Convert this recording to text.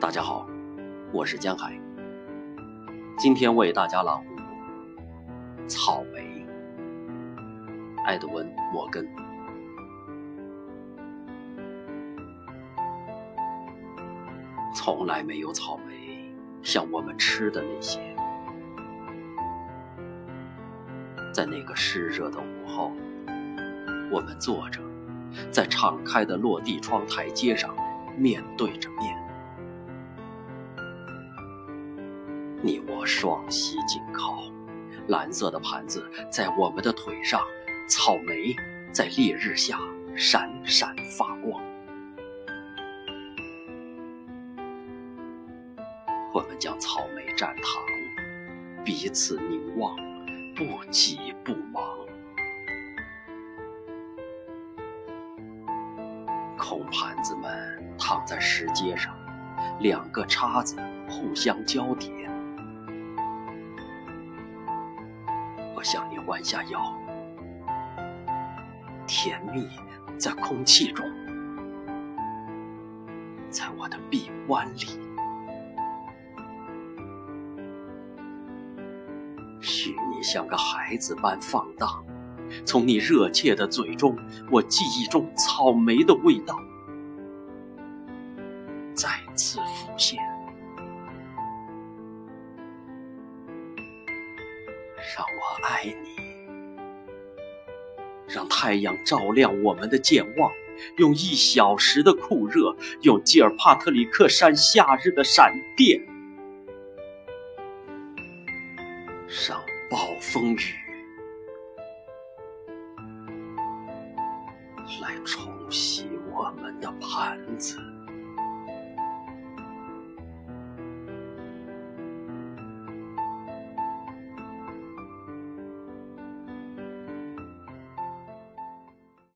大家好，我是江海。今天为大家朗读《草莓》，埃德温·摩根。从来没有草莓像我们吃的那些。在那个湿热的午后，我们坐着，在敞开的落地窗台阶上，面对着面。你我双膝紧靠，蓝色的盘子在我们的腿上，草莓在烈日下闪闪发光。我们将草莓蘸糖，彼此凝望，不急不忙。空盘子们躺在石阶上，两个叉子互相交叠。我向你弯下腰，甜蜜在空气中，在我的臂弯里。许你像个孩子般放荡，从你热切的嘴中，我记忆中草莓的味道再次浮现。让我爱你，让太阳照亮我们的健忘，用一小时的酷热，用吉尔帕特里克山夏日的闪电，让暴风雨来冲洗我们的盘子。